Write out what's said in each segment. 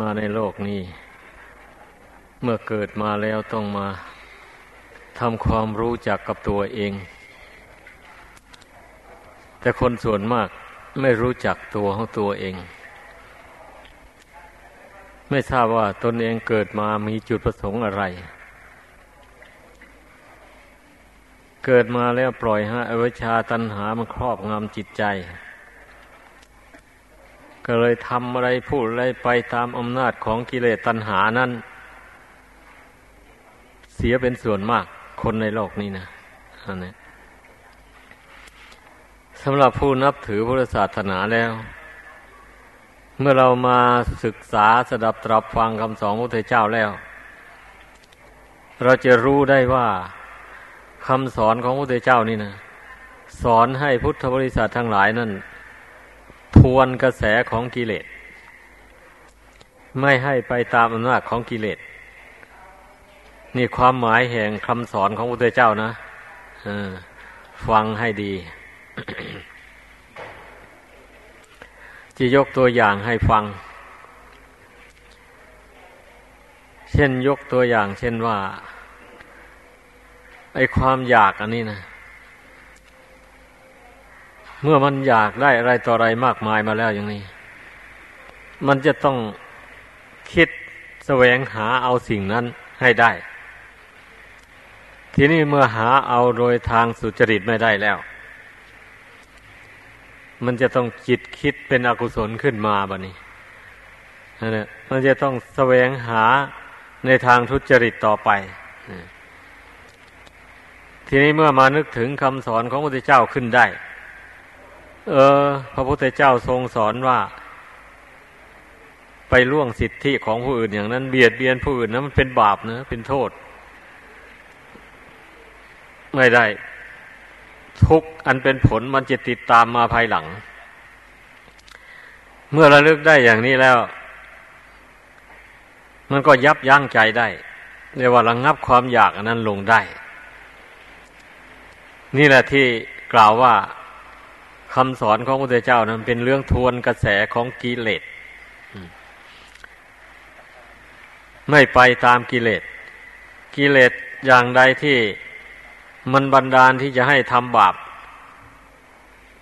มาในโลกนี้ เมื่อเกิดมาแล้วต้องมาทำความรู้จักกับตัวเอง แต่คนส่วนมากไม่รู้จักตัวของตัวเอง ไม่ทราบว่าตนเองเกิดมามีจุดประสงค์อะไร เกิดมาแล้วปล่อยให้อวิชชาตันหามันครอบงำจิตใจ ก็เลยทำอะไรพูดอะไรไปตามอำนาจของกิเลสตัณหานั้น เสียเป็นส่วนมาก คนในโลกนี้นะอันนี้สำหรับผู้นับถือพุทธศาสนาแล้ว เมื่อเรามาศึกษาสดับตรับฟังคำสอนพระพุทธเจ้าแล้ว เราจะรู้ได้ว่าคำสอนของพระพุทธเจ้านี่นะสอนให้พุทธบริษัททั้งหลายนั่น ทวนกระแสของกิเลส ไม่ให้ไปตามอำนาจของกิเลส นี่ความหมายแห่งคำสอนของพระพุทธเจ้านะฟังให้ดี จะยกตัวอย่างให้ฟัง เช่นยกตัวอย่าง เช่นว่า ไอความอยากอันนี้นะ เมื่อมันอยากได้อะไรต่ออะไรมากมายมาแล้วอย่างนี้ มันจะต้องคิดแสวงหาเอาสิ่งนั้นให้ได้ ทีนี้เมื่อหาเอาโดยทางสุจริตไม่ได้แล้ว มันจะต้องจิตคิดเป็นอกุศลขึ้นมาบะนี้นั่นแหละมันจะต้องแสวงหาในทางทุจริตต่อไป ทีนี้เมื่อมานึกถึงคำสอนของพระพุทธเจ้าขึ้นได้ เออ พระพุทธเจ้าทรงสอนว่า ไปล่วงสิทธิของผู้อื่นอย่างนั้น เบียดเบียนผู้อื่นนะมันเป็นบาปนะเป็นโทษ ไม่ได้ ทุกอันเป็นผลมันจะติดตามมาภายหลัง เมื่อระลึกได้อย่างนี้แล้ว มันก็ยับยั้งใจได้เรียกว่าระงงับความอยากอันนั้นลงได้ นี่แหละที่กล่าวว่า คำสอนของพระพุทธเจ้านั้นเป็นเรื่องทวนกระแสของกิเลสไม่ไปตามกิเลส กิเลสอย่างใดที่มันบันดาลที่จะให้ทำบาป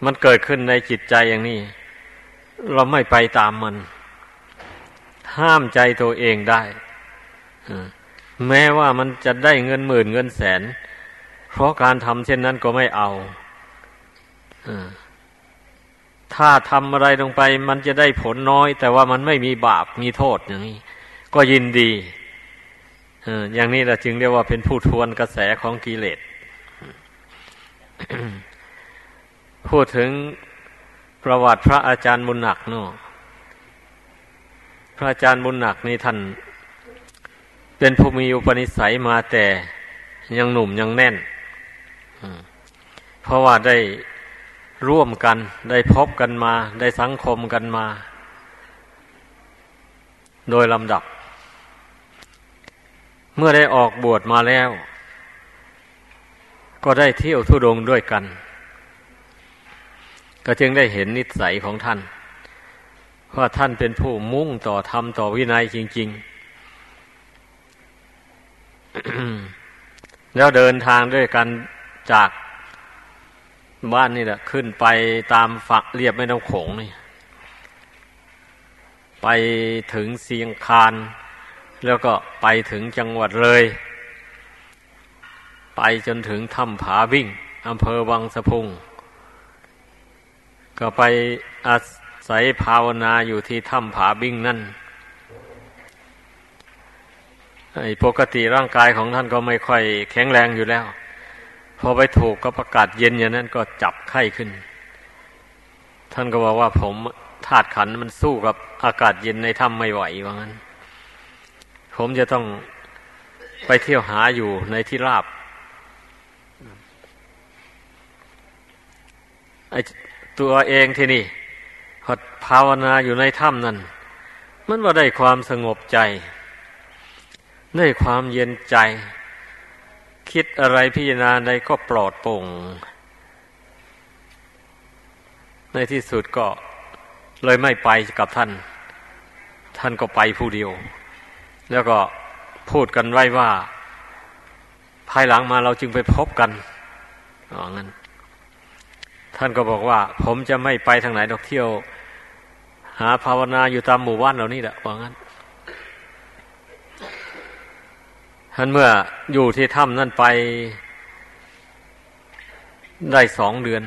มันเกิดขึ้นในจิตใจอย่างนี้ เราไม่ไปตามมัน ห้ามใจตัวเองได้แม้ว่ามันจะได้เงินหมื่นเงินแสน เพราะการทำเช่นนั้นก็ไม่เอา ถ้าทำอะไรลงไป มันจะได้ผลน้อย แต่ว่ามันไม่มีบาปมีโทษอย่างนี้ ก็ยินดีอย่างนี้แหละจึงเรียกว่าเป็นผู้ทวนกระแสของกิเลสพูดถึงประวัติพระอาจารย์บุญหนักเนาะพระอาจารย์บุญหนักนี่ท่าน เป็นผู้มีอุปนิสัยมาแต่ยังหนุ่มยังแน่นเพราะว่าได้ ร่วมกัน ได้พบกันมา ได้สังคมกันมา โดยลำดับ เมื่อได้ออกบวชมาแล้ว ก็ได้เที่ยวทุดงด้วยกัน ก็จึงได้เห็นนิสัยของท่านว่าท่านเป็นผู้มุ่งต่อธรรมต่อวินัยจริง ๆ แล้วเดินทางด้วยกันจาก บ้านนี่แหละ ขึ้นไปตามฝักเรียบไม่ต้องโขงนี่ ไปถึงเสียงคาน แล้วก็ไปถึงจังหวัดเลย ไปจนถึงถ้ำผาวิ่งอำเภอวังสะพุง ก็ไปอาศัยภาวนาอยู่ที่ถ้ำผาบิ่งนั่นปกติร่างกายของท่านก็ไม่ค่อยแข็งแรงอยู่แล้ว พอไปถูกก็ประกาศเย็นอย่างนั้นก็จับไข้ขึ้น ท่านก็บอกว่าผมธาตุขันมันสู้กับอากาศเย็นในถ้ำไม่ไหวว่างั้น ผมจะต้องไปเที่ยวหาอยู่ในที่ราบไอตัวเองที่นี่พอภาวนาอยู่ในถ้ำนั่นมันว่าได้ความสงบใจ ได้ความเย็นใจ คิดอะไรพิจารณาใดก็ปลอดโปร่ง ในที่สุดก็เลยไม่ไปกับท่าน ท่านก็ไปผู้เดียว แล้วก็พูดกันไว้ว่า ภายหลังมาเราจึงไปพบกันอ๋องั้น ท่านก็บอกว่า ผมจะไม่ไปทางไหนดอกเที่ยว หาภาวนาอยู่ตามหมู่บ้านเหล่านี้แหละว่างั้น ท่านเมื่ออยู่ที่ถ้ำนั่นไปได้สองเดือน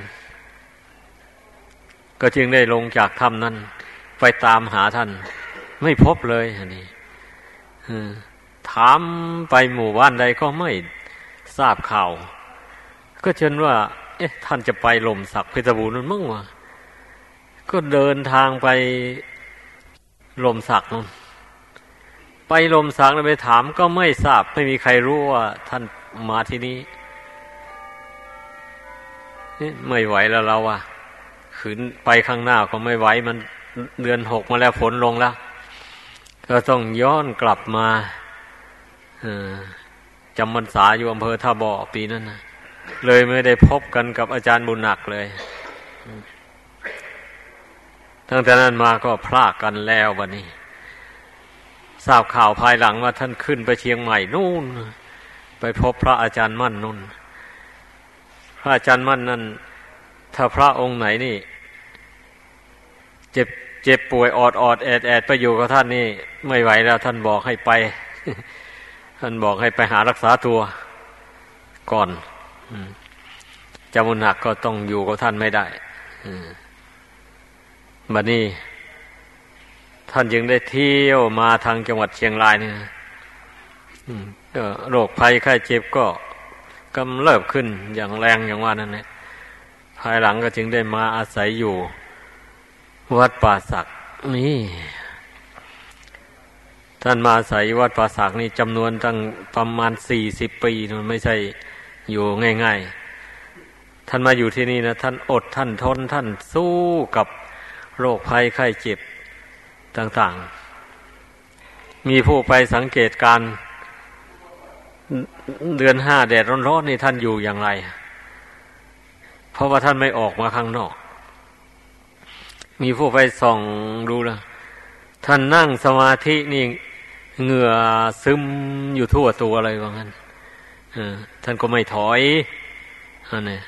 ก็จึงได้ลงจากถ้ำนั้น ไปตามหาท่าน ไม่พบเลยอันนี้ถามไปหมู่บ้านใดก็ไม่ทราบข่าว ก็เช่นว่า เอ๊ะ ท่านจะไปลมสักเพชรบูรณ์นั่นมั้งวะก็เดินทางไปลมสักนั่น ไปลมสักแล้วไปถามก็ไม่ทราบ ไม่มีใครรู้ว่าท่านมาที่นี้ไม่ไหวแล้วเราอะขืนไปข้างหน้าก็ไม่ไหวมันเดือนหกมาแล้วฝนลงแล้ว ก็ต้องย้อนกลับมาจำพรรษาอยู่อำเภอท่าบ่อปีนั้นนะเลยไม่ได้พบกันกับอาจารย์บุญหนักเลย ตั้งแต่นั้นมาก็พลากกันแล้ววันนี้ ทราบข่าวภายหลังว่าท่านขึ้นไปเชียงใหม่นู่น ไปพบพระอาจารย์มั่นนู่น พระอาจารย์มั่นนั่น ถ้าพระองค์ไหนนี่ เจ็บเจ็บป่วยออดออดแอดแอดไปอยู่กับท่านนี่ ไม่ไหวแล้ว ท่านบอกให้ไป ท่านบอกให้ไปหารักษาตัวก่อนจำมุนหักก็ต้องอยู่กับท่านไม่ได้บัดนี้ ท่านยังได้เที่ยวมาทางจังหวัดเชียงรายเนี่ยโรคภัยไข้เจ็บก็กำเริบขึ้นอย่างแรงอย่างว่านั่นเนี่ยภายหลังก็จึงได้มาอาศัยอยู่ วัดป่าศักนี่ท่านมาอาศัยวัดป่าศักนี่จำนวนตั้งประมาณสี่สิบปีมันไม่ใช่อยู่ง่ายๆ ท่านมาอยู่ที่นี่นะท่านอดท่านทนท่านสู้กับโรคภัยไข้เจ็บ ต่าง ๆ มีผู้ไปสังเกตการเดือนห้าแดดร้อนๆนี่ท่านอยู่อย่างไร เพราะว่าท่านไม่ออกมาข้างนอก มีผู้ไปส่องดูนะท่านนั่งสมาธินี่เหงื่อซึมอยู่ทั่วตัวอะไรว่างั้นท่านก็ไม่ถอยอันนี้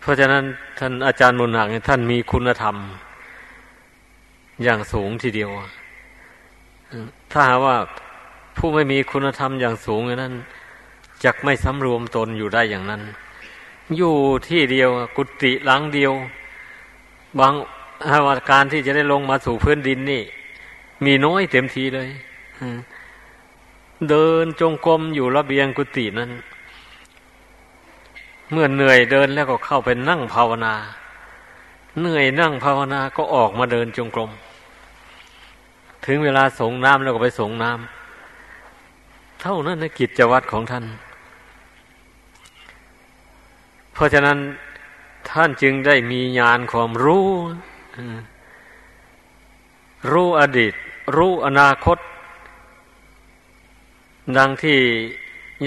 เพราะฉะนั้นท่านอาจารย์มุนหักท่านมีคุณธรรม อย่างสูงทีเดียวถ้าหาว่าผู้ไม่มีคุณธรรมอย่างสูงนั้นจะไม่สำรวมตนอยู่ได้อย่างนั้น อยู่ที่เดียวกุฏิหลังเดียว บางอาการที่จะได้ลงมาสู่พื้นดินนี่ มีน้อยเต็มทีเลยเดินจงกรมอยู่ระเบียงกุฏินั้น เมื่อเหนื่อยเดินแล้วก็เข้าไปนั่งภาวนา เหนื่อยนั่งภาวนาก็ออกมาเดินจงกรม ถึงเวลาสงน้ำแล้วก็ไปสงน้ำเท่านั้นนะกิจวัตรของท่าน เพราะฉะนั้นท่านจึงได้มีญาณความรู้ รู้อดีต รู้อนาคต ดังที่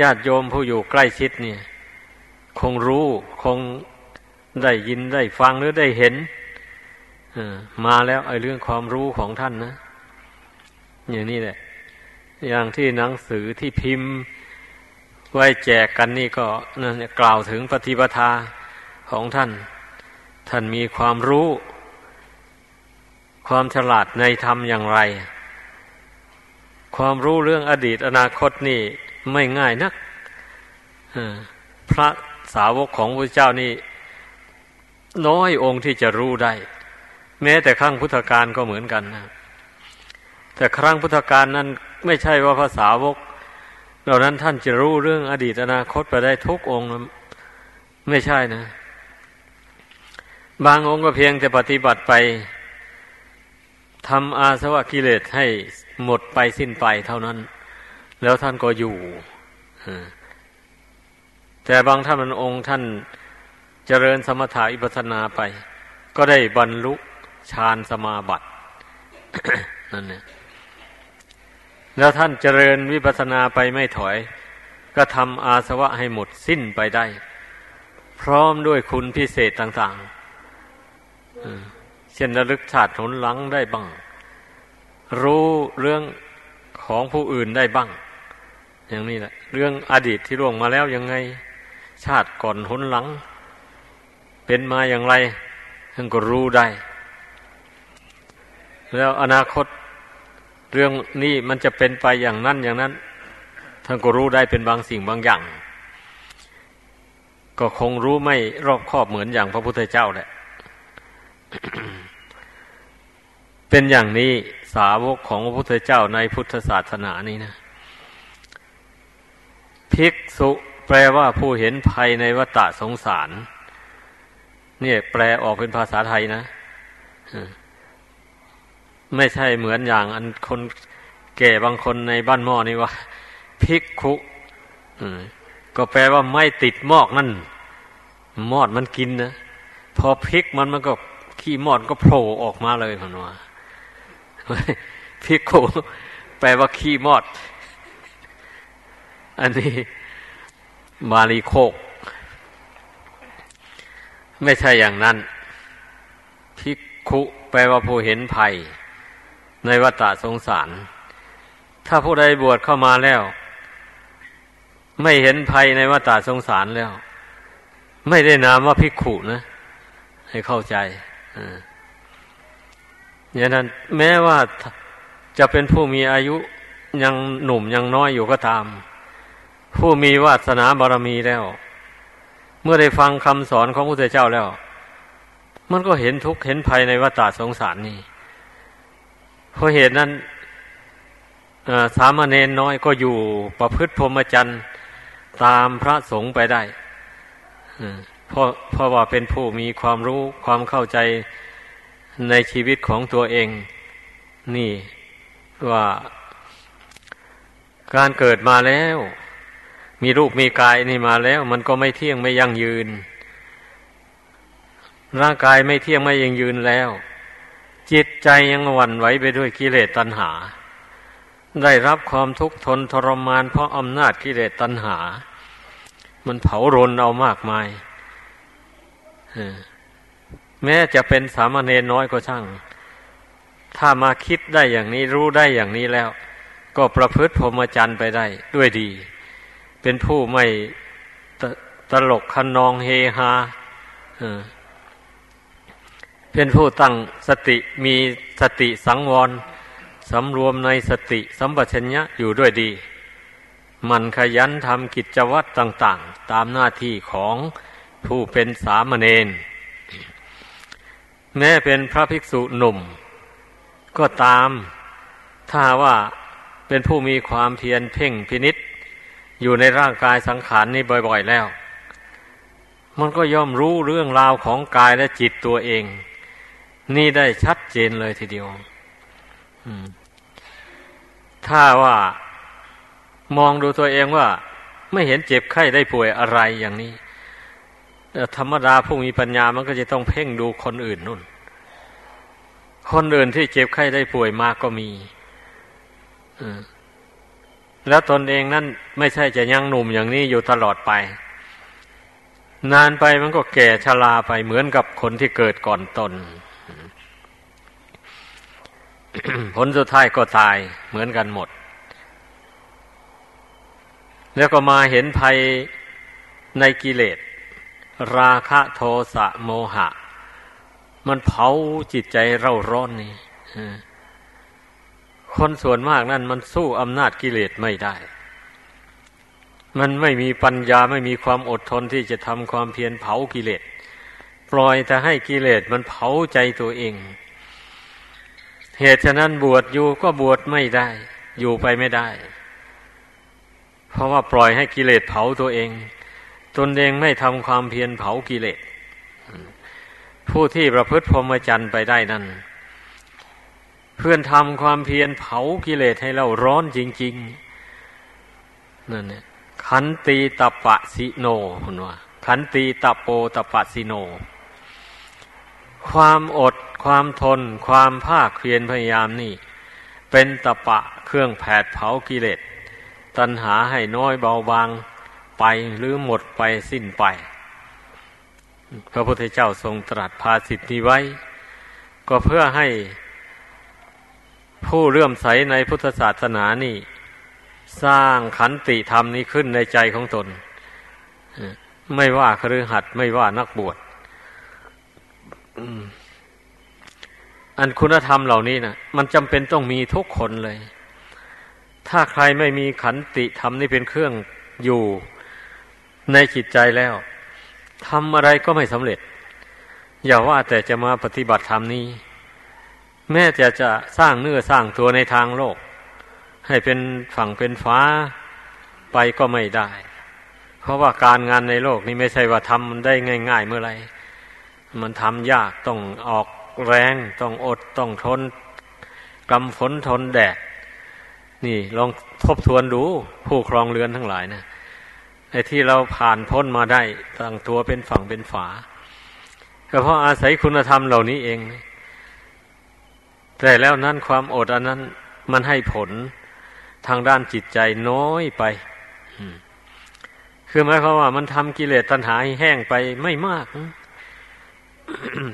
ญาติโยมผู้อยู่ใกล้ชิดเนี่ย คงรู้คงได้ยินได้ฟังหรือได้เห็นมาแล้วไอ้เรื่องความรู้ของท่านนะ อย่างนี้แหละ อย่างที่หนังสือที่พิมพ์ ไว้แจกกันนี่ก็นั่นกล่าวถึงปฏิปทาของท่าน ท่านมีความรู้ ความฉลาดในธรรมอย่างไร ความรู้เรื่องอดีตอนาคตนี่ไม่ง่ายนักพระสาวกของพระเจ้านี่ น้อยองค์ที่จะรู้ได้ แม้แต่ครั้งพุทธกาลก็เหมือนกันนะ แต่ครั้งพุทธกาลนั้นไม่ใช่ว่าภาษาวกเหล่านั้นท่านจะรู้เรื่องอดีตอนาคตไปได้ทุกองค์ ไม่ใช่นะ บางองค์ก็เพียงแต่ปฏิบัติไปทำอาสวะกิเลสให้หมดไปสิ้นไปเท่านั้น แล้วท่านก็อยู่แต่บางท่านมันองค์ท่านเจริญสมถะอิปัสนาไป ก็ได้บรรลุฌานสมาบัตินั่นเนี่ย แล้วท่านเจริญวิปัสสนาไปไม่ถอย ก็ทำอาสวะให้หมดสิ้นไปได้ พร้อมด้วยคุณพิเศษต่างๆเช่นระลึกชาติหนหลังได้บ้าง รู้เรื่องของผู้อื่นได้บ้าง อย่างนี้แหละ เรื่องอดีตที่ล่วงมาแล้วยังไง ชาติก่อนหนหลัง เป็นมาอย่างไรท่านก็รู้ได้ แล้วอนาคต เรื่องนี้มันจะเป็นไปอย่างนั้นอย่างนั้นท่านก็รู้ได้เป็นบางสิ่งบางอย่าง ก็คงรู้ไม่รอบคอบเหมือนอย่างพระพุทธเจ้าแหละ เป็นอย่างนี้สาวกของพระพุทธเจ้าในพุทธศาสนานี้นะภิกษุแปลว่าผู้เห็นภัยในวัฏสงสาร เนี่ย แปลออกเป็นภาษาไทยนะ ไม่ใช่เหมือนอย่าง อันคนแก่บางคนในบ้านหม้อนี่ว่าภิกขุก็แปลว่าไม่ติดมอกนั่นมอดมันกินนะพอพริกมันมันก็ขี้มอดก็โผล่ออกมาเลยพนว่าพิกโคแปลว่าขี้มอด อันนี้มาลีโคก ไม่ใช่อย่างนั้นพิกคุแปลว่าผู้เห็นภัย ในวัฏสงสาร ถ้าผู้ใดบวชเข้ามาแล้ว ไม่เห็นภัยในวัฏสงสารแล้ว ไม่ได้นามว่าพิกขุนะ ให้เข้าใจออย่างนั้น แม้ว่าจะเป็นผู้มีอายุยังหนุ่มยังน้อยอยู่ก็ตาม ผู้มีวาสนาบารมีแล้ว เมื่อได้ฟังคำสอนของพระพุทธเจ้าแล้ว มันก็เห็นทุกข์เห็นภัยในวัฏสงสารนี้ เพราะเหตุนั้นสามเณรน้อยก็อยู่ประพฤติพรหมจรรย์ตามพระสงฆ์ไปได้เพราะเพราะว่าเป็นผู้มีความรู้ความเข้าใจในชีวิตของตัวเอง นี่ว่าการเกิดมาแล้ว มีรูปมีกายนี่มาแล้ว มันก็ไม่เที่ยงไม่ยั่งยืน ร่างกายไม่เที่ยงไม่ยั่งยืนแล้ว จิตใจยังหวั่นไหวไปด้วยกิเลสตัณหา ได้รับความทุกข์ทนทรมาน เพราะอำนาจกิเลสตัณหา มันเผารนเอามากมายแม้จะเป็นสามเณรน้อยก็ช่าง ถ้ามาคิดได้อย่างนี้รู้ได้อย่างนี้แล้ว ก็ประพฤติพรหมจรรย์ไปได้ด้วยดี เป็นผู้ไม่ตตลกคันนองเฮฮา เป็นผู้ตั้งสติมีสติสังวรสำรวมในสติสัมปชัญญะอยู่ด้วยดี มันขยันทำกิจวัตรต่าง ๆ ตามหน้าที่ของผู้เป็นสามเณรแม้เป็นพระภิกษุหนุ่ม ก็ตามถ้าว่าเป็นผู้มีความเพียรเพ่งพินิษอยู่ในร่างกายสังขารนี้บ่อย ๆแล้ว มันก็ย่อมรู้เรื่องราวของกายและจิตตัวเอง นี่ได้ชัดเจนเลยทีเดียวถ้าว่ามองดูตัวเองว่า ไม่เห็นเจ็บไข้ได้ป่วยอะไรอย่างนี้ธรรมดาผู้มีปัญญามันก็จะต้องเพ่งดูคนอื่นนู่น คนอื่นที่เจ็บไข้ได้ป่วยมาก็มีแล้วตนเองนั่นไม่ใช่จะยังหนุ่มอย่างนี้อยู่ตลอดไป นานไปมันก็แก่ชราไปเหมือนกับคนที่เกิดก่อนตน ผลสุดท้ายก็ตายเหมือนกันหมด แล้วก็มาเห็นภัยในกิเลส ราคะโทสะโมหะ มันเผาจิตใจเร่าร้อนนี่คนส่วนมากนั่นมันสู้อำนาจกิเลสไม่ได้ มันไม่มีปัญญาไม่มีความอดทนที่จะทำความเพียรเผากิเลส ปล่อยแต่ให้กิเลสมันเผาใจตัวเอง เหตุฉะนั้นบวชอยู่ก็บวชไม่ได้ อยู่ไปไม่ได้ เพราะว่าปล่อยให้กิเลสเผาตัวเอง ตนเองไม่ทำความเพียรเผากิเลสผู้ที่ประพฤติพรหมจรรย์ไปได้นั้น เพื่อนทำความเพียรเผากิเลสให้เราร้อนจริง ๆนั่นเนี่ยขันตีตปะสิโนคุณว่าขันตีตโปตปะสิโน ความอด ความทน ความภาคเพียรพยายามนี่ เป็นตะปะเครื่องแผดเผากิเลสตัณหาให้น้อยเบาบางไปหรือหมดไปสิ้นไป พระพุทธเจ้าทรงตรัสภาสิทธิไว้ ก็เพื่อให้ผผู้เลื่อมใสในพุทธศาสนานี่ สร้างขันติธรรมนี้ขึ้นในใจของตน ไม่ว่าครือหัดไม่ว่านักบวช อันคุณธรรมเหล่านี้นะมันจำเป็นต้องมีทุกคนเลย ถ้าใครไม่มีขันติธรรมนี่เป็นเครื่องอยู่ในจิตใจแล้วทำอะไรก็ไม่สำเร็จ อย่าว่าแต่จะมาปฏิบัติธรรมนี้ แม้จะจะสร้างเนื้อสร้างตัวในทางโลก ให้เป็นฝั่งเป็นฟ้าไปก็ไม่ได้ เพราะว่าการงานในโลกนี้ไม่ใช่ว่าทำได้ง่าย ๆ เมื่อไร มันทำยากต้องออกแรงต้องอดต้องทนกำฝนทนแดด นี่ลองทบทวนดูผู้ครองเรือนทั้งหลายนะไอ้ที่เราผ่านพ้นมาได้ตั้งตัวเป็นฝั่งเป็นฝาก็เพราะอาศัยคุณธรรมเหล่านี้เอง แต่แล้วนั้นความอดอันนั้นมันให้ผลทางด้านจิตใจน้อยไป คือหมายความว่ามันทำกิเลสตัณหาให้แห้งไปไม่มาก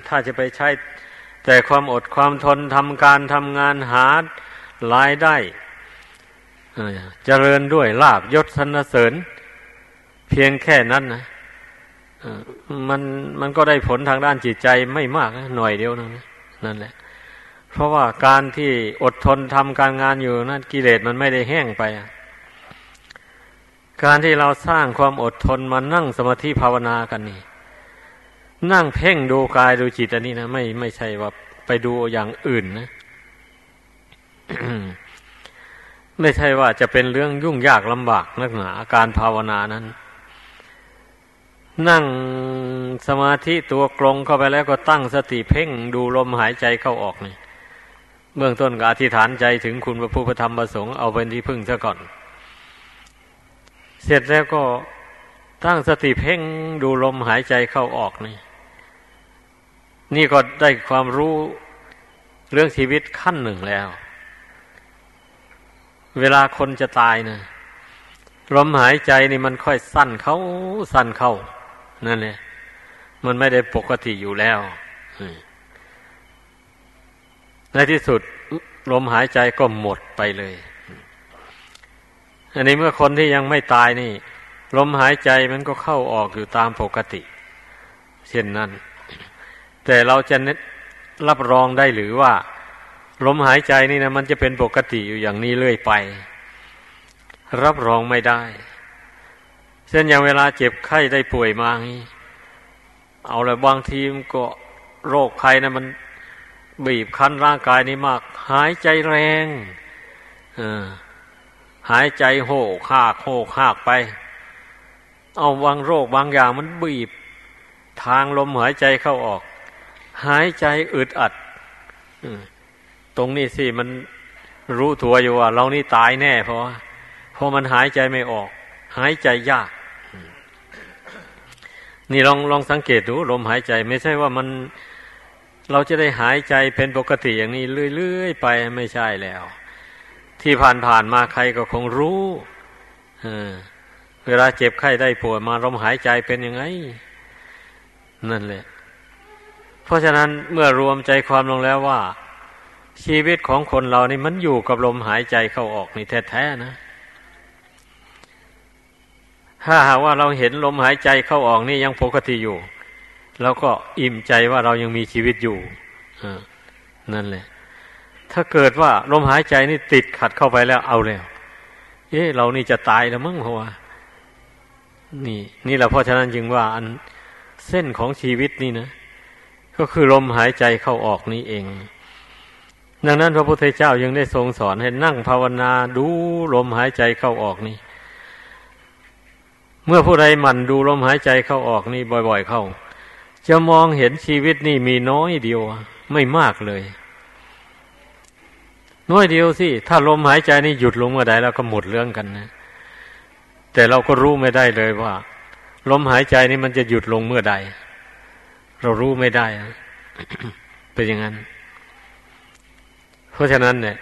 ถ้าจะไปใช้แต่ความอดความทนทำการทำงานหารายได้เจริญด้วยลาบยศสรรเสริญ เพียงแค่นั้นนะมันมันก็ได้ผลทางด้านจิตใจไม่มากหน่อยเดียวนะนั่นแหละ เพราะว่าการที่อดทนทำการงานอยู่นั่นกิเลสมันไม่ได้แห้งไปการที่เราสร้างความอดทนมานั่งสมาธิภาวนากันนี่ นั่งเพ่งดูกายดูจิตอันนี้นะไม่ไม่ใช่ว่าไปดูอย่างอื่นนะไม่ใช่ว่าจะเป็นเรื่องยุ่งยากลำบากนักหนาการภาวนานั้น นั่งสมาธิตัวกลงเข้าไปแล้วก็ตั้งสติเพ่งดูลมหายใจเข้าออกนี่เบื้องต้นก็อธิษฐานใจถึงคุณพระพุทธธรรมประสงค์เอาเป็นที่พึ่งซะก่อน เสร็จแล้วก็ตั้งสติเพ่งดูลมหายใจเข้าออกนี่ นี่ก็ได้ความรู้เรื่องชีวิตขั้นหนึ่งแล้ว เวลาคนจะตายนะลมหายใจนี่มันค่อยสั้นเข้าสั้นเข้า นั่นเนี่ยมันไม่ได้ปกติอยู่แล้วในที่สุดลมหายใจก็หมดไปเลย อันนี้เมื่อคนที่ยังไม่ตายนี่ ลมหายใจมันก็เข้าออกอยู่ตามปกติ เช่นนั้น แต่เราจะรับรองได้หรือว่า ลมหายใจนี่นะมันจะเป็นปกติอยู่อย่างนี้เรื่อยไป รับรองไม่ได้เช่นอย่างเวลาเจ็บไข้ได้ป่วยมางี้เอาลยบางทีมก็โรคไข้นะมันบีบคั้นร่างกายนี้มาก หายใจแรงหายใจโหกหากโหกหากไป เอาบางโรคบางอย่างมันบีบ ทางลมหายใจเข้าออก หายใจอึดอัดตรงนี้สิมันรู้ตัวอยู่ว่า เรานี่ตายแน่ เพราะเพราะมันหายใจไม่ออก หายใจยาก นี่ลองลองสังเกตดูลมหายใจ ไม่ใช่ว่ามันเราจะได้หายใจเป็นปกติอย่างนี้เรื่อยๆไปไม่ใช่แล้ว ที่ผ่านๆมาใครก็คงรู้เวลาเจ็บไข้ได้ป่วยมาลมหายใจเป็นยังไง นั่นแหละ เพราะฉะนั้นเมื่อรวมใจความลงแล้วว่า ชีวิตของคนเรานี่มันอยู่กับลมหายใจเข้าออกนี่แท้ๆนะ ถ้าหากว่าเราเห็นลมหายใจเข้าออกนี่ยังปกติอยู่เราก็อิ่มใจว่าเรายังมีชีวิตอยู่นั่นแหละ ถ้าเกิดว่าลมหายใจนี่ติดขัดเข้าไปแล้วเอาแล้ว เอ๊ะเรานี่จะตายแล้วมั้งเพราะว่านี่ นี่แหละเพราะฉะนั้นจึงว่า อันเส้นของชีวิตนี่นะ ก็คือลมหายใจเข้าออกนี้เอง ดังนั้นพระพุทธเจ้ายังได้ทรงสอนให้นั่งภาวนาดูลมหายใจเข้าออกนี้ เมื่อผู้ใดหมั่นดูลมหายใจเข้าออกนี้บ่อย ๆ เข้า จะมองเห็นชีวิตนี่มีน้อยเดียว ไม่มากเลย น้อยเดียวสิถ้าลมหายใจนี่หยุดลงเมื่อใดแล้วก็หมดเรื่องกันนะ แต่เราก็รู้ไม่ได้เลยว่า ลมหายใจนี่มันจะหยุดลงเมื่อใด เรารู้ไม่ได้ เป็นอย่างนั้น เพราะฉะนั้นเนี่ย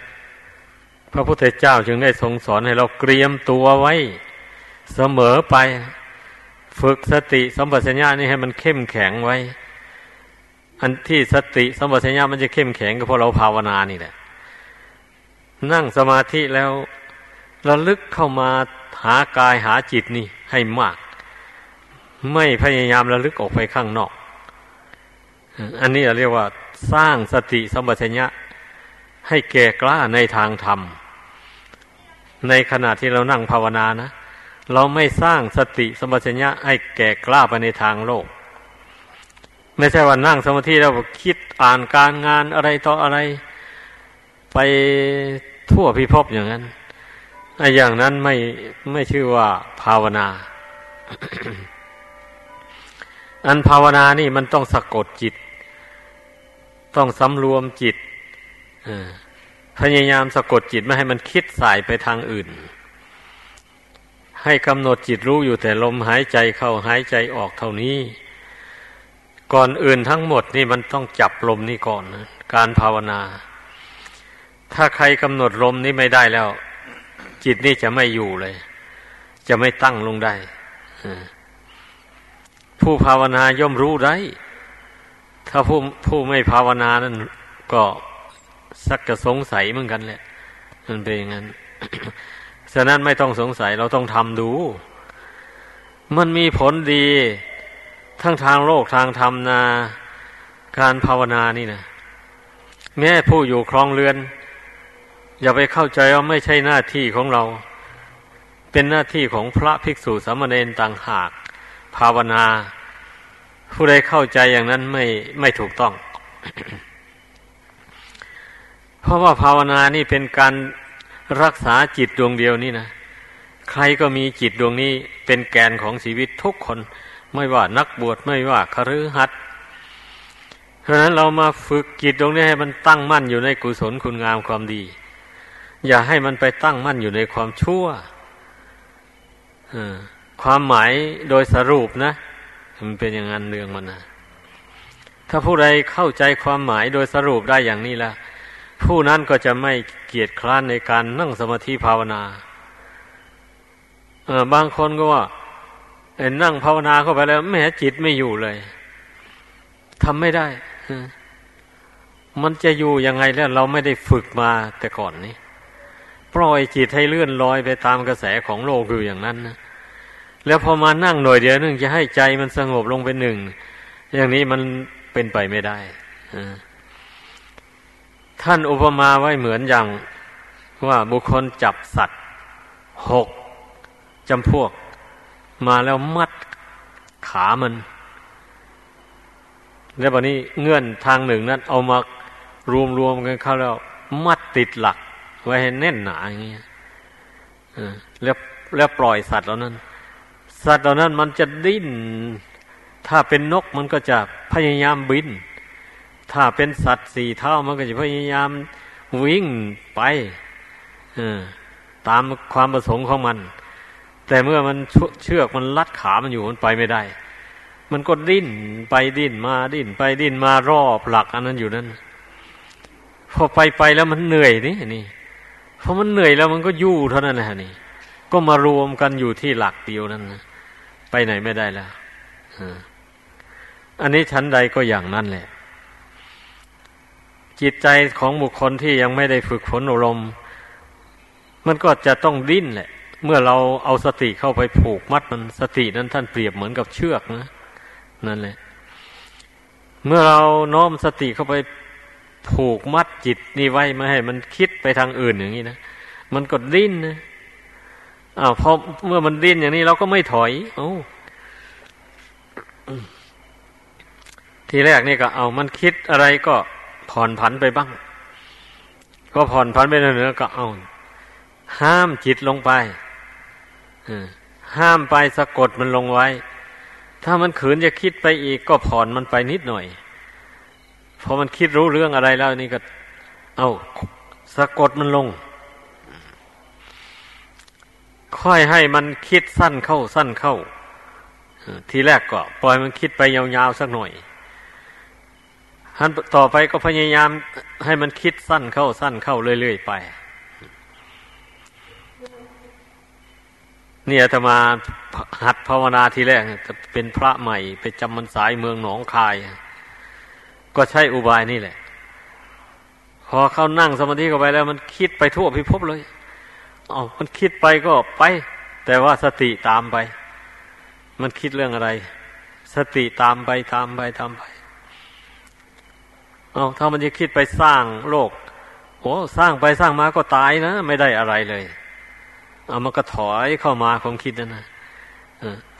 พระพุทธเจ้าจึงได้ทรงสอนให้เราเตรียมตัวไว้ เสมอไป ฝึกสติสัมปชัญญะนี่ให้มันเข้มแข็งไว้ อันที่สติสัมปชัญญะมันจะเข้มแข็งก็เพราะเราภาวนานี่แหละ นั่งสมาธิแล้วระลึกเข้ามาหากายหาจิตนี่ให้มาก ไม่พยายามระลึกออกไปข้างนอก อันนี้เรียกว่าสร้างสติสมัชัญญะให้แก่กล้าในทางธรรม ในขณะที่เรานั่งภาวนานะ เราไม่สร้างสติสมัชัญญะให้แก่กล้าไปในทางโลก ไม่ใช่ว่านั่งสมาธิแล้วคิดอ่านการงานอะไรต่ออะไร ไปทั่วพิภพอย่างนั้นไอ้อย่างนั้นไม่ไม่ชื่อว่าภาวนา อันภาวนานี่มันต้องสะกดจิต ต้องสำรวมจิตพยายามสะกดจิตไม่ให้มันคิดสายไปทางอื่น ให้กำหนดจิตรู้อยู่แต่ลมหายใจเข้าหายใจออกเท่านี้ ก่อนอื่นทั้งหมดนี่มันต้องจับลมนี่ก่อนนะการภาวนา ถ้าใครกำหนดลมนี้ไม่ได้แล้ว จิตนี่จะไม่อยู่เลย จะไม่ตั้งลงได้ผู้ภาวนาย่อมรู้ได้ ถ้าผู้ผู้ไม่ภาวนานั้นก็สักจะสงสัยเหมือนกันแหละ มันเป็นอย่างนั้น ฉะนั้นไม่ต้องสงสัยเราต้องทำดู มันมีผลดี ทั้งทางโลกทางธรรมนา การภาวนานี่นะแม้ผู้อยู่ครองเรือน อย่าไปเข้าใจว่าไม่ใช่หน้าที่ของเรา เป็นหน้าที่ของพระภิกษุสามเณรต่างหาก ภาวนา ผู้ใดเข้าใจอย่างนั้นไม่ไม่ถูกต้อง เพราะว่าภาวนานี่เป็นการรักษาจิตดวงเดียวนี่นะใครก็มีจิตดวงนี้เป็นแกนของชีวิตทุกคน ไม่ว่านักบวชไม่ว่าคฤหัสถ์เพราะนั้นเรามาฝึกจิตดวงนี้ให้มันตั้งมั่นอยู่ในกุศลคุณงามความดี อย่าให้มันไปตั้งมั่นอยู่ในความชั่วความหมายโดยสรุปนะ มันเป็นอย่างนั้นเรื่องมันนะถ้าผู้ใดเข้าใจความหมายโดยสรุปได้อย่างนี้แล้วผู้นั้นก็จะไม่เกียจคร้านในการนั่งสมาธิภาวนาบางคนก็ว่านั่งภาวนาเข้าไปแล้วแม้จิตไม่อยู่เลยทำไม่ได้มันจะอยู่ยังไงแล้วเราไม่ได้ฝึกมาแต่ก่อนนี้ปล่อยจิตให้เลื่อนลอยไปตามกระแสของโลกอยู่อย่างนั้นนะ แล้วพอมานั่งหน่อยเดียวนึงจะให้ใจมันสงบลงเป็นหนึ่ง อย่างนี้มันเป็นไปไม่ได้ท่านอุปมาไว้เหมือนอย่างว่าบุคคลจับสัตว์หกจำพวก มาแล้วมัดขามัน แล้ววันนี้เงื่อนทางหนึ่งนั้น เอามารวมๆกันเข้าแล้ว มัดติดหลัก ไว้ให้แน่นหนาอย่างเงี้ยแล้วแล้วปล่อยสัตว์เหล่านั้น สัตว์เหล่านั้นมันจะดิ้น ถ้าเป็นนกมันก็จะพยายามบิน ถ้าเป็นสัตว์สี่เท่ามันก็จะพยายามวิ่งไปตามความประสงค์ของมัน แต่เมื่อมันเชือกมันลัดขามันอยู่มันไปไม่ได้ มันก็ดิ้นไปดิ้นมาดิ้นไปดิ้นมารอบหลักอันนั้นอยู่นั่นพอไปไปแล้วมันเหนื่อยนี่นี่พอมันเหนื่อยแล้วมันก็ยู่เท่านั้นแหละนี่ ก็มารวมกันอยู่ที่หลักเดียวนั้นนะ ไปไหนไม่ได้แล้วอันนี้ชั้นใดก็อย่างนั้นแหละ จิตใจของบุคคลที่ยังไม่ได้ฝึกฝนอารมณ์มันก็จะต้องดิ้นแหละ เมื่อเราเอาสติเข้าไปผูกมัดมันสตินั้นท่านเปรียบเหมือนกับเชือกนะนั่นแหละ เมื่อเราน้อมสติเข้าไปผูกมัดจิตนี่ไว้ไม่ให้ มันคิดไปทางอื่นอย่างนี้นะมันก็ดิ้นนะ อ้าวพอเมื่อมันดิ้นอย่างนี้เราก็ไม่ถอย โอ้ทีแรกนี่ก็เอามันคิดอะไรก็ผ่อนผันไปบ้าง ก็ผ่อนผันไปเนื้อก็เอา ห้ามจิตลงไปห้ามไปสะกดมันลงไว้ ถ้ามันขืนจะคิดไปอีก ก็ผ่อนมันไปนิดหน่อยพอมันคิดรู้เรื่องอะไรแล้วนี่ก็ เอาสะกดมันลง ค่อยให้มันคิดสั้นเข้าสั้นเข้า ทีแรกก็ปล่อยมันคิดไปยาวๆสักหน่อยทันต่อไปก็พยายามให้มันคิดสั้นเข้าสั้นเข้าเรื่อยๆไป เนี่ยธรมาหัดภาวนาทีแรกจะเป็นพระใหม่ไปจำมันสายเมืองหนองคาย ก็ใช้อุบายนี่แหละ พอเขานั่งสมาธิเข้าไปแล้วมันคิดไปทั่วพิภพเลย อ๋อมันคิดไปก็ไป แต่ว่าสติตามไป มันคิดเรื่องอะไร สติตามไปตามไปตามไปเอาถ้ามันจะคิดไปสร้างโลกโอ้สร้างไปสร้างมาก็ตายนะ ไม่ได้อะไรเลย เอามันก็ถอยเข้ามาความคิดนั่นนะ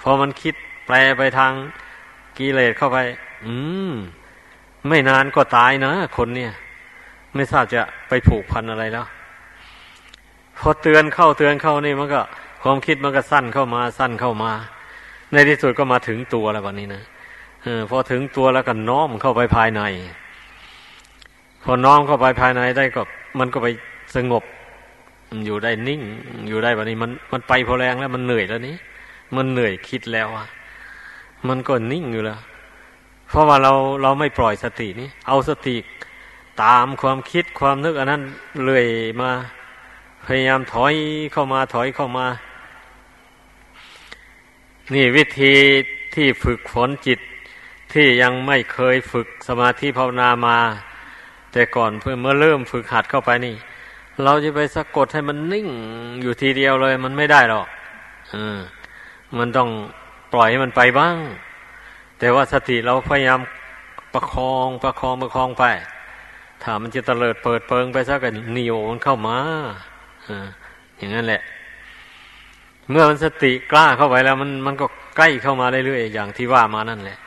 พอมันคิดแปลไปทางกิเลสเข้าไป อืม ไม่นานก็ตายนะ คนเนี่ย ไม่ทราบจะไปผูกพันอะไรแล้ว พอเตือนเข้าเตือนเข้านี่มันก็ ความคิดมันก็สั้นเข้ามาสั้นเข้ามา ในที่สุดก็มาถึงตัวแล้ววันนี้นะออพอถึงตัวแล้วก็น้อมเข้าไปภายใน พอน้อมเข้าไปภายในได้ก็ มันก็ไปสงบ อยู่ได้นิ่ง อยู่ได้แบบนี้ มันมันไปพอแรงแล้วมันเหนื่อยแล้วนี้มันเหนื่อยคิดแล้วอะมันก็นิ่งอยู่แล้ว เพราะว่าเราเราไม่ปล่อยสตินี้เอาสติตามความคิดความนึกอันนั้นเลยมา พยายามถอยเข้ามาถอยเข้ามา นี่วิธีที่ฝึกฝนจิตที่ยังไม่เคยฝึกสมาธิภาวนามา แต่ก่อนเพื่อเมื่อเริ่มฝึกหัดเข้าไปนี่ เราจะไปสะกดให้มันนิ่งอยู่ทีเดียวเลย มันไม่ได้หรอกอมันต้องปล่อยให้มันไปบ้าง แต่ว่าสติเราพยายามประคองประคองประคองไป ถ้ามันจะเตลิดเปิดเปิงไปซะกันนิโอมันเข้ามา อย่างนั้นแหละ เมื่อมันสติกล้าเข้าไปแล้วมันมันก็ใกล้เข้ามาเรื่อยๆอย่างที่ว่ามานั่นแหละ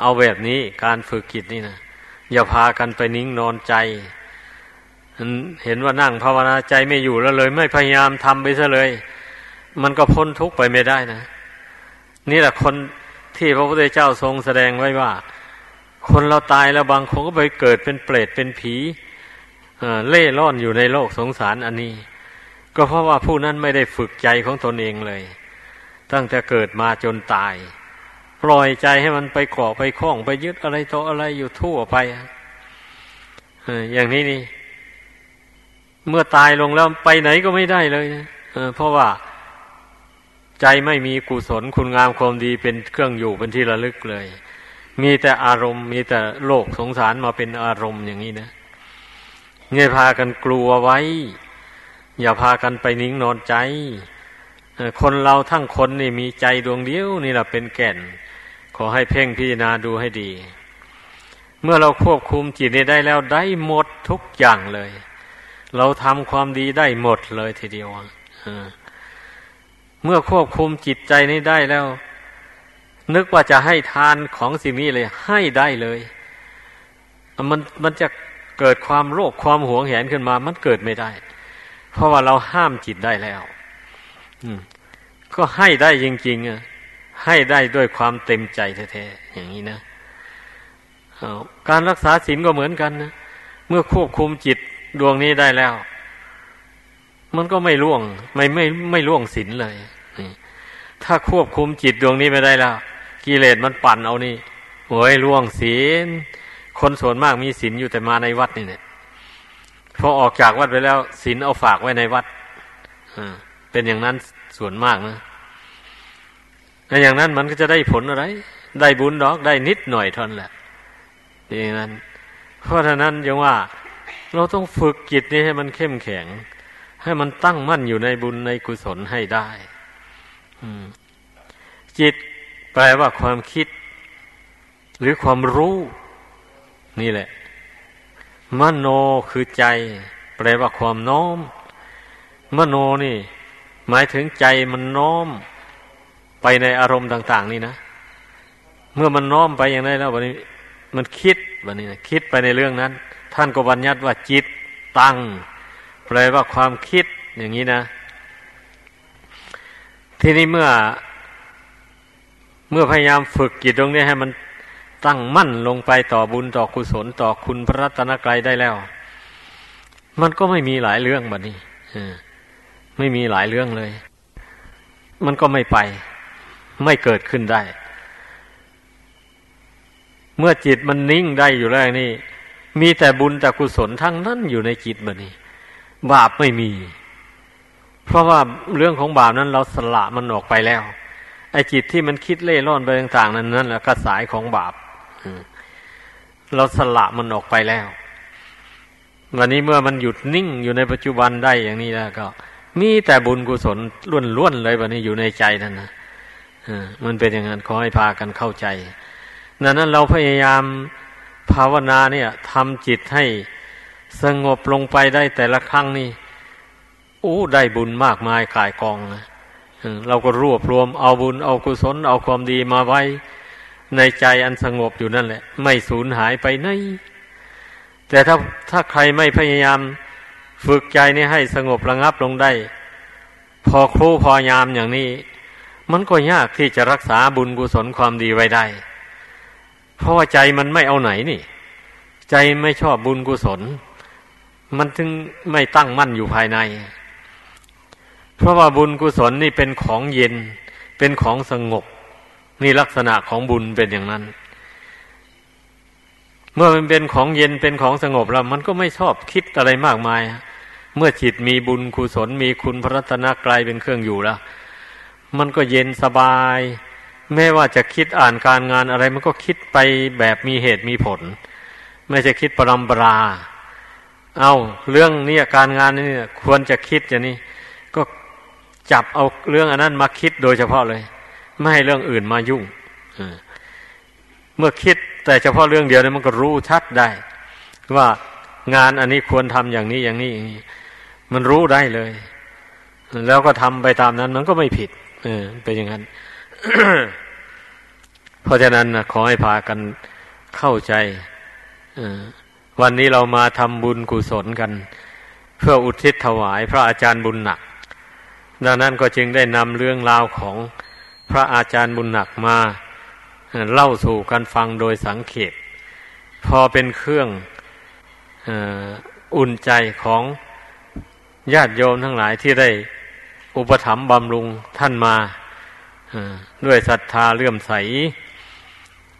เอาแบบนี้การฝึกกิจนี่นะอย่าพากันไปนิ่งนอนใจเห็นว่านั่งภาวนาใจไม่อยู่แล้วเลย ไม่พยายามทำไปซะเลย มันก็พ้นทุกข์ไปไม่ได้นะ นี่แหละคนที่พระพุทธเจ้าทรงแสดงไว้ว่า คนเราตายแล้วบางคนก็ไปเกิดเป็นเปรตเป็นผี เล่ร่อนอยู่ในโลกสงสารอันนี้ ก็เพราะว่าผู้นั้นไม่ได้ฝึกใจของตนเองเลย ตั้งแต่เกิดมาจนตาย ปล่อยใจให้มันไปเกาะไปคล้องไปยึดอะไรต่ออะไรอยู่ทั่วไปอย่างนี้นี่ เมื่อตายลงแล้วไปไหนก็ไม่ได้เลยนะเพราะว่าใจไม่มีกุศลคุณงามความดีเป็นเครื่องอยู่เป็นที่ระลึกเลย มีแต่อารมณ์ มีแต่โลกสงสารมาเป็นอารมณ์อย่างนี้นะ เงยพากันกลัวไว้ อย่าพากันไปนิ่งนอนใจ คนเราทั้งคนนี่มีใจดวงเดียวนี่แหละเป็นแก่น ขอให้เพ่งพิจารณาดูให้ดี เมื่อเราควบคุมจิตนี้ได้แล้วได้หมดทุกอย่างเลย เราทำความดีได้หมดเลยทีเดียวเมื่อควบคุมจิตใจนี้ได้แล้ว นึกว่าจะให้ทานของสิ่งนี้เลย ให้ได้เลย มันมันจะ เกิดความโลภความหวงแหนขึ้นมา มันเกิดไม่ได้ เพราะว่าเราห้ามจิตได้แล้ว อืม ก็ให้ได้จริงๆอะให้ได้ด้วยความเต็มใจแท้ๆอย่างนี้นะการรักษาศีลก็เหมือนกันนะเมื่อควบคุมจิตดวงนี้ได้แล้ว มันก็ไม่ล่วง ไม่ไม่ไม่ล่วงศีลเลยถ้าควบคุมจิตดวงนี้ไม่ได้แล้วกิเลสมันปั่นเอานี่โอ้ยล่วงศีล คนส่วนมากมีศีลอยู่แต่มาในวัดนี่เนี่ยพอออกจากวัดไปแล้วศีลเอาฝากไว้ในวัดเป็นอย่างนั้นส่วนมากนะในอย่างนั้นมันก็จะได้ผลอะไร ได้บุญดอกได้นิดหน่อยทนแหละอย่างนั้น เพราะฉะนั้นยังว่า เราต้องฝึกจิตนี้ให้มันเข้มแข็ง ให้มันตั้งมั่นอยู่ในบุญในกุศลให้ได้จิตแปลว่าความคิด หรือความรู้ นี่แหละ มโนคือใจ แปลว่าความน้อมมโนนี่ หมายถึงใจมันน้อมไปในอารมณ์ต่าง ๆ นี่นะ เมื่อมันน้อมไปอย่างไรแล้ววันนี้ มันคิดวันนี้นะคิดไปในเรื่องนั้น ท่านก็บัญญัติว่าจิตตั้ง แปลว่าความคิดอย่างนี้นะ ทีนี้เมื่อเมื่อพยายามฝึกจิตตรงนี้ให้มัน ตั้งมั่นลงไปต่อบุญต่อกุศลต่อคุณพระรัตนกรัยได้แล้ว มันก็ไม่มีหลายเรื่องแบบนี้ไม่มีหลายเรื่องเลย มันก็ไม่ไป ไม่เกิดขึ้นได้ เมื่อจิตมันนิ่งได้อยู่แล้วนี่ มีแต่บุญแต่กุศลทั้งนั้นอยู่ในจิตมันนี่บาปไม่มี เพราะว่าเรื่องของบาปนั้นเราสละมันออกไปแล้วไอ้จิตที่มันคิดเล่ร่อนไปต่าง ๆ นั้นนั่นแหละกระสายของบาป เราสละมันออกไปแล้ว วันนี้เมื่อมันหยุดนิ่งอยู่ในปัจจุบันได้อย่างนี้แล้วก็ มีแต่บุญกุศลล้วนๆเลยวันนี้อยู่ในใจนั่นนะมันเป็นอย่างนั้นขอให้พากันเข้าใจดังนั้นเราพยายามภาวนาเนี่ยทำจิตให้สงบลงไปได้แต่ละครั้งนี่อู้ได้บุญมากมายกายกองนะเราก็รวบรวมเอาบุญเอากุศลเอาความดีมาไว้ ในใจอันสงบอยู่นั่นแหละ ไม่สูญหายไปไหนแต่ถ้าถ้าใครไม่พยายามฝึกใจนี่ให้สงบระงับลงได้ พอครูพอยามอย่างนี้ มันก็ยากที่จะรักษาบุญกุศลความดีไว้ได้ เพราะว่าใจมันไม่เอาไหนนี่ ใจไม่ชอบบุญกุศล มันถึงไม่ตั้งมั่นอยู่ภายใน เพราะว่าบุญกุศลนี่เป็นของเย็นเป็นของสงบ นี่ลักษณะของบุญเป็นอย่างนั้น เมื่อมันเป็นของเย็นเป็นของสงบแล้ว มันก็ไม่ชอบคิดอะไรมากมาย เมื่อจิตมีบุญกุศลมีคุณพระรัตนกรายเป็นเครื่องอยู่แล้ว มันก็เย็นสบาย แม้ว่าจะคิดอ่านการงานอะไร มันก็คิดไปแบบมีเหตุมีผล ไม่จะคิดปรำปรา เอาเรื่องนี้การงานนี่ควรจะคิดอย่างนี้ ก็จับเอาเรื่องอันนั้นมาคิดโดยเฉพาะเลย ไม่ให้เรื่องอื่นมายุ่งเมื่อคิดแต่เฉพาะเรื่องเดียวเนี่ยมันก็รู้ชัดได้ ว่างานอันนี้ควรทำอย่างนี้อย่างนี้อย่างนี้ มันรู้ได้เลย แล้วก็ทำไปตามนั้นมันก็ไม่ผิดเออเป็นอย่างนั้น เพราะฉะนั้นนะขอให้พากันเข้าใจวันนี้เรามาทำบุญกุศลกัน เพื่ออุทิศถวายพระอาจารย์บุญหนัก ดังนั้นก็จึงได้นำเรื่องราวของ พระอาจารย์บุญหนักมาเล่าสู่กันฟังโดยสังเขต พอเป็นเครื่องอุ่นใจของญาติโยมทั้งหลายที่ได้อุปถัมภ์บำรุงท่านมาด้วยศรัทธาเลื่อมใส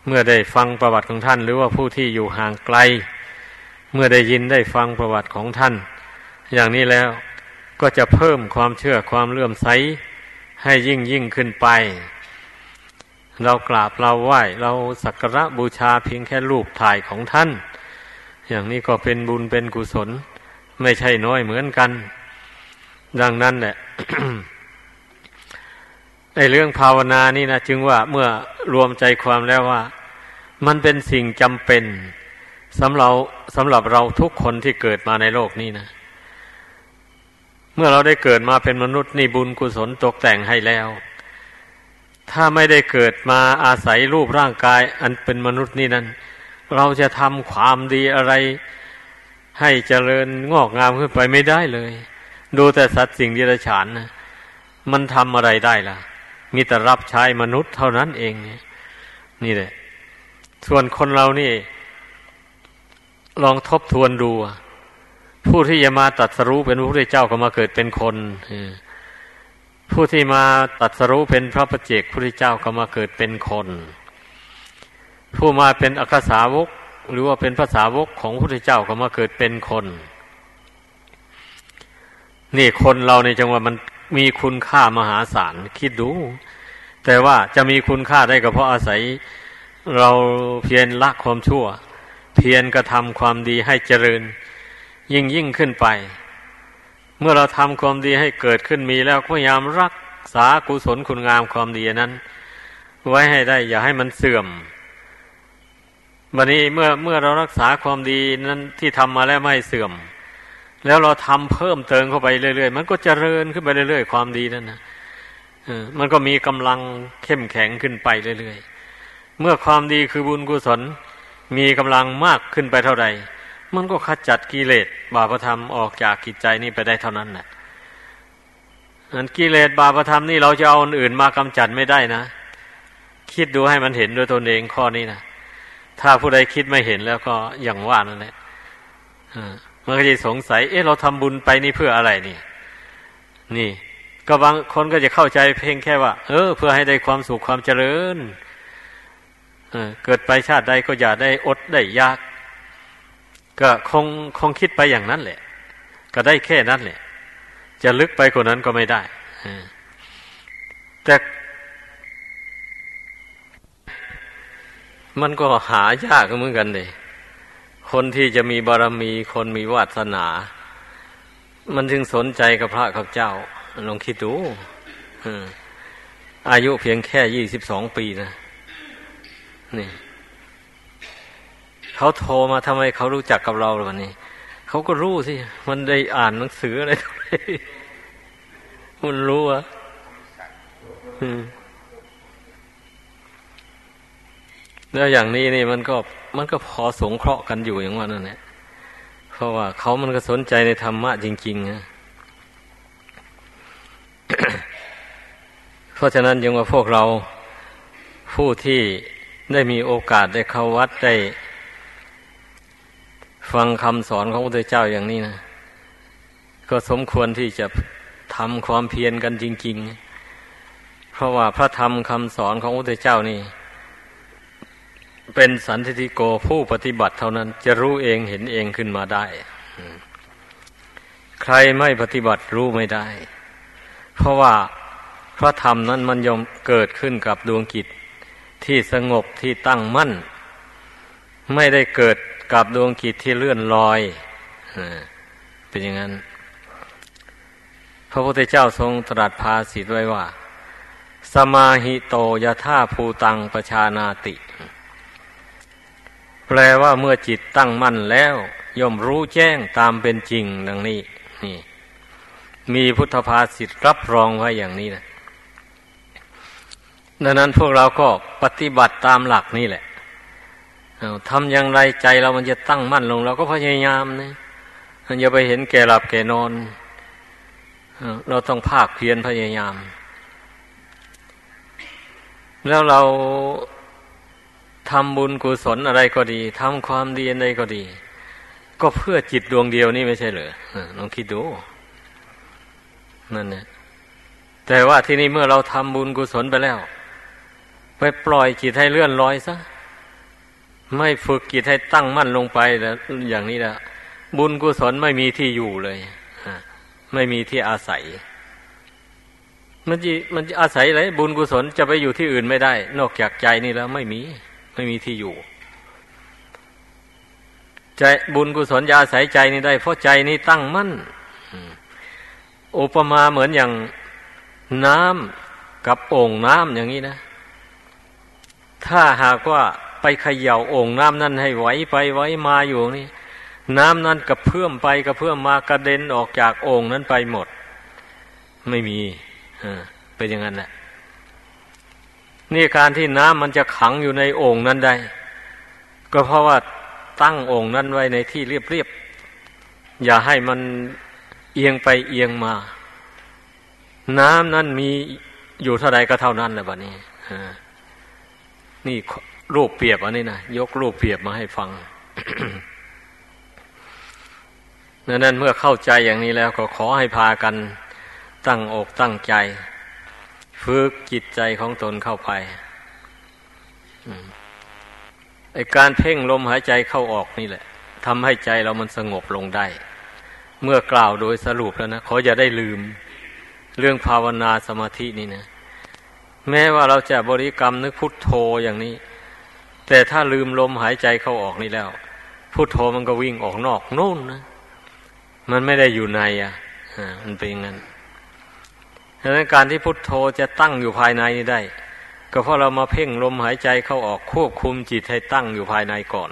เมื่อได้ฟังประวัติของท่าน หรือว่าผู้ที่อยู่ห่างไกล เมื่อได้ยินได้ฟังประวัติของท่าน อย่างนี้แล้วก็จะเพิ่มความเชื่อความเลื่อมใส ให้ยิ่งยิ่งขึ้นไป เรากราบเราไหว้ เราสักการะบูชาเพียงแค่รูปถ่ายของท่าน อย่างนี้ก็เป็นบุญเป็นกุศล ไม่ใช่น้อยเหมือนกัน ดังนั้นแหละในเรื่องภาวนานี่นะจึงว่าเมื่อรวมใจความแล้วว่า มันเป็นสิ่งจำเป็นสำหรับสำหรับเราทุกคนที่เกิดมาในโลกนี้นะ มื่อเราได้เกิดมาเป็นมนุษย์นี่บุญกุศลตกแต่งให้แล้ว ถ้าไม่ได้เกิดมาอาศัยรูปร่างกาย อันเป็นมนุษย์นี่นั้น เราจะทำความดีอะไร ให้เจริญงอกงามขึ้นไปไม่ได้เลย ดูแต่สัตว์สิ่งเดรัจฉานนะมันทำอะไรได้ล่ะ มีแต่รับใช้มนุษย์เท่านั้นเองนี่แหละ ส่วนคนเรานี่ ลองทบทวนดู ผู้ที่จะมาตัดสรู้เป็นพระพุทธเจ้าก็มาเกิดเป็นคนผู้ที่มาตัดสรู้เป็นพระประเจกพระพุทธเจ้าก็มาเกิดเป็นคน ผู้มาเป็นอักษาวก หรือว่าเป็นภาษาวกของพระพุทธเจ้าก็มาเกิดเป็นคน นี่คนเราในจังหวะมันมีคุณค่ามหาศาลคิดดู แต่ว่าจะมีคุณค่าได้ก็เพราะอาศัยเราเพียรละความชั่ว เพียรกระทำความดีให้เจริญ ยิ่งยิ่งขึ้นไป เมื่อเราทำความดีให้เกิดขึ้นมีแล้วพยายามรักษากุศลคุณงามความดีนั้น ไว้ให้ได้อย่าให้มันเสื่อมวันนี้เมื่อเมื่อเรารักษาความดีนั้นที่ทำมาแล้วไม่เสื่อม แล้วเราทำเพิ่มเติมเข้าไปเรื่อยๆ มันก็เจริญขึ้นไปเรื่อยๆ ความดีนั่นนะมันก็มีกำลังเข้มแข็งขึ้นไปเรื่อยๆ เมื่อความดีคือบุญกุศลมีกำลังมากขึ้นไปเท่าใด มันก็ขจัดกิเลสบาปธรรมออกจากกิจใจนี่ไปได้เท่านั้นแหละอันกิเลสบาปธรรมนี่เราจะเอาอนอื่นมากำจัดไม่ได้นะคิดดูให้มันเห็นด้วยตนเองข้อนี้นะถ้าผู้ใดคิดไม่เห็นแล้วก็อย่างว่านั่นแหละมันก็จะสงสัย เอ๊ะเราทำบุญไปนี่เพื่ออะไรนี่ นี่ ก็บางคนก็จะเข้าใจเพียงแค่ว่า เออ เพื่อให้ได้ความสุขความเจริญเเกิดไปชาติใดก็อย่าได้อดได้ยาก ก็คงคงคิดไปอย่างนั้นแหละ ก็ได้แค่นั้นแหละ จะลึกไปกว่านั้นก็ไม่ได้แต่มันก็หายากเหมือนกันเลยคนที่จะมีบารมีคนมีวาสนา มันจึงสนใจกับพระกับเจ้าลองคิดดูอายุเพียงแค่ยี่สิบสองปีนะนี่ เขาโทรมาทำไมเขารู้จักกับเราวันนี้เขาก็รู้สิมันได้อ่านหนังสืออะไรมันรู้อะแล้วอย่างนี้นี่มันก็มันก็พอสงเคราะห์กันอยู่อย่างว่านั่นแหละเพราะว่าเขามันก็สนใจในธรรมะจริงๆนะเพราะฉะนั้นยังว่าพวกเราผู้ที่ได้มีโอกาสได้เข้าวัดได้ ฟังคำสอนของพระพุทธเจ้าอย่างนี้นะ ก็สมควรที่จะทำความเพียรกันจริง ๆ เพราะว่าพระธรรมคำสอนของพระพุทธเจ้านี่ เป็นสันติโกผู้ปฏิบัติเท่านั้นจะรู้เองเห็นเองขึ้นมาได้ ใครไม่ปฏิบัติรู้ไม่ได้ เพราะว่าพระธรรมนั้นมันยอมเกิดขึ้นกับดวงกิจที่สงบที่ตั้งมั่น ไม่ได้เกิด กับดวงกิจที่เลื่อนลอยเป็นอย่างนั้น พระพุทธเจ้าทรงตรัสภาสิทไว้ว่า สมาหิโตยะท่าภูตังประชานาติ แปลว่าเมื่อจิตตั้งมั่นแล้ว ย่อมรู้แจ้งตามเป็นจริงดังนี้ นี่ มีพุทธภาษิตรับรองไว้อย่างนี้นะดังนั้นพวกเราก็ปฏิบัติตามหลักนี่แหละ ทำอย่างไรใจเรามันจะตั้งมั่นลงเราก็พยายามนะอย่าไปเห็นแก่หลับแก่นอน เราต้องภาคเพียรพยายาม แล้วเราทำบุญกุศลอะไรก็ดีทำความดีอะไรก็ดี ก็เพื่อจิตดวงเดียวนี่ไม่ใช่เหรอลองคิดดูนั่นเนี่ยแต่ว่าที่นี่เมื่อเราทำบุญกุศลไปแล้ว ไปปล่อยจิตให้เลื่อนลอยซะ ไม่ฝึกจิตให้ตั้งมั่นลงไปแล้วอย่างนี้ละบุญกุศลไม่มีที่อยู่เลยไม่มีที่อาศัย มันจะมันจะอาศัยอะไรบุญกุศลจะไปอยู่ที่อื่นไม่ได้ นอกจากใจนี่แล้ว ไม่มี ไม่มีที่อยู่ ใจบุญกุศลจะอาศัยใจนี่ได้ เพราะใจนี่ตั้งมั่นอุปมาเหมือนอย่างน้ำกับโอ่งน้ำอย่างนี้นะ ถ้าหากว่า ไปเขย่าโอ่งน้ำนั่นให้ไหวไปไหวมาอยู่นี่ น้ำนั้นกระเพื่อมไปกระเพื่อมมากระเด็นออกจากโอ่งนั้นไปหมด ไม่มีเป็นอย่างนั้นแหละนี่การที่น้ำมันจะขังอยู่ในโอ่งนั้นได้ ก็เพราะว่าตั้งโอ่งนั้นไว้ในที่เรียบๆอย่าให้มันเอียงไปเอียงมา น้ำนั้นมีอยู่เท่าใดก็เท่านั้นแหละบัดนี้นี่ รูปเปรียบอันนี้นะยกรูปเปรียบมาให้ฟังดังนั้นเมื่อเข้าใจอย่างนี้แล้วก็ขอให้พากันตั้งอกตั้งใจ ฝึกจิตใจของตนเข้าไปไอการเพ่งลมหายใจเข้าออกนี่แหละทำให้ใจเรามันสงบลงได้ เมื่อกล่าวโดยสรุปแล้วนะขออย่าได้ลืม เรื่องภาวนาสมาธินี่นะ แม้ว่าเราจะบริกรรมนึกพุทโธอย่างนี้ แต่ถ้าลืมลมหายใจเข้าออกนี่แล้วพุโทโธมันก็วิ่งออกนอกนู่นนะมันไม่ได้อยู่ในอะมันเป็นอย่างนั้นดังนั้นการที่พุทโธจะตั้งอยู่ภายในนี่ได้ ก็เพราะเรามาเพ่งลมหายใจเข้าออกควบคุมจิตให้ตั้งอยู่ภายในก่อน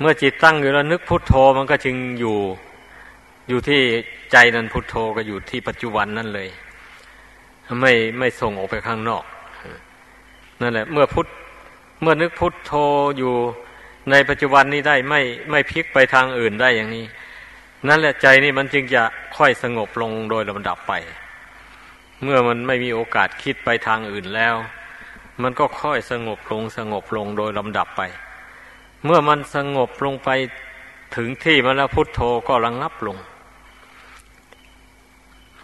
เมื่อจิตตั้งอยู่แล้วนึกพุทโธมันก็จึงอยู่อยู่ที่ใจนั้นพุทโธก็อยู่ที่ปัจจุบันนั่นเลย ไม่ไม่ส่งออกไปข้างนอกนั่นแหละ เมื่อพุท เมื่อนึกพุทโธอยู่ในปัจจุบันนี้ได้ไม่ไม่พลิกไปทางอื่นได้อย่างนี้ นั่นแหละใจนี่มันจึงจะค่อยสงบลงโดยลำดับไป เมื่อมันไม่มีโอกาสคิดไปทางอื่นแล้ว มันก็ค่อยสงบลงสงบลงโดยลำดับไป เมื่อมันสงบลงไปถึงที่มันแล้วพุทโธก็ระงงับลง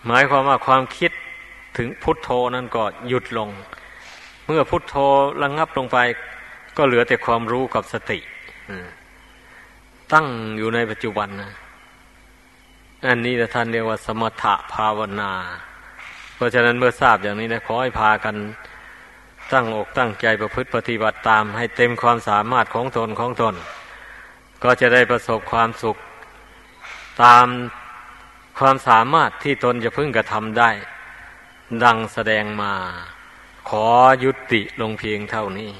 หมายความว่าความคิดถึงพุทโธนั้นก็หยุดลง เมื่อพุทโธระงงับลงไป ก็เหลือแต่ความรู้กับสติตั้งอยู่ในปัจจุบันนะอันนี้ท่านเรียกว่า สมถภาวนา เพราะฉะนั้นเมื่อทราบอย่างนี้นะขอให้พากันตั้งอกตั้งใจประพฤติปฏิบัติตาม ให้เต็มความสามารถของตนของตน ก็จะได้ประสบความสุข ตามความสามารถที่ตนจะพึ่งกระทำได้ ดังแสดงมา ขอยุติลงเพียงเท่านี้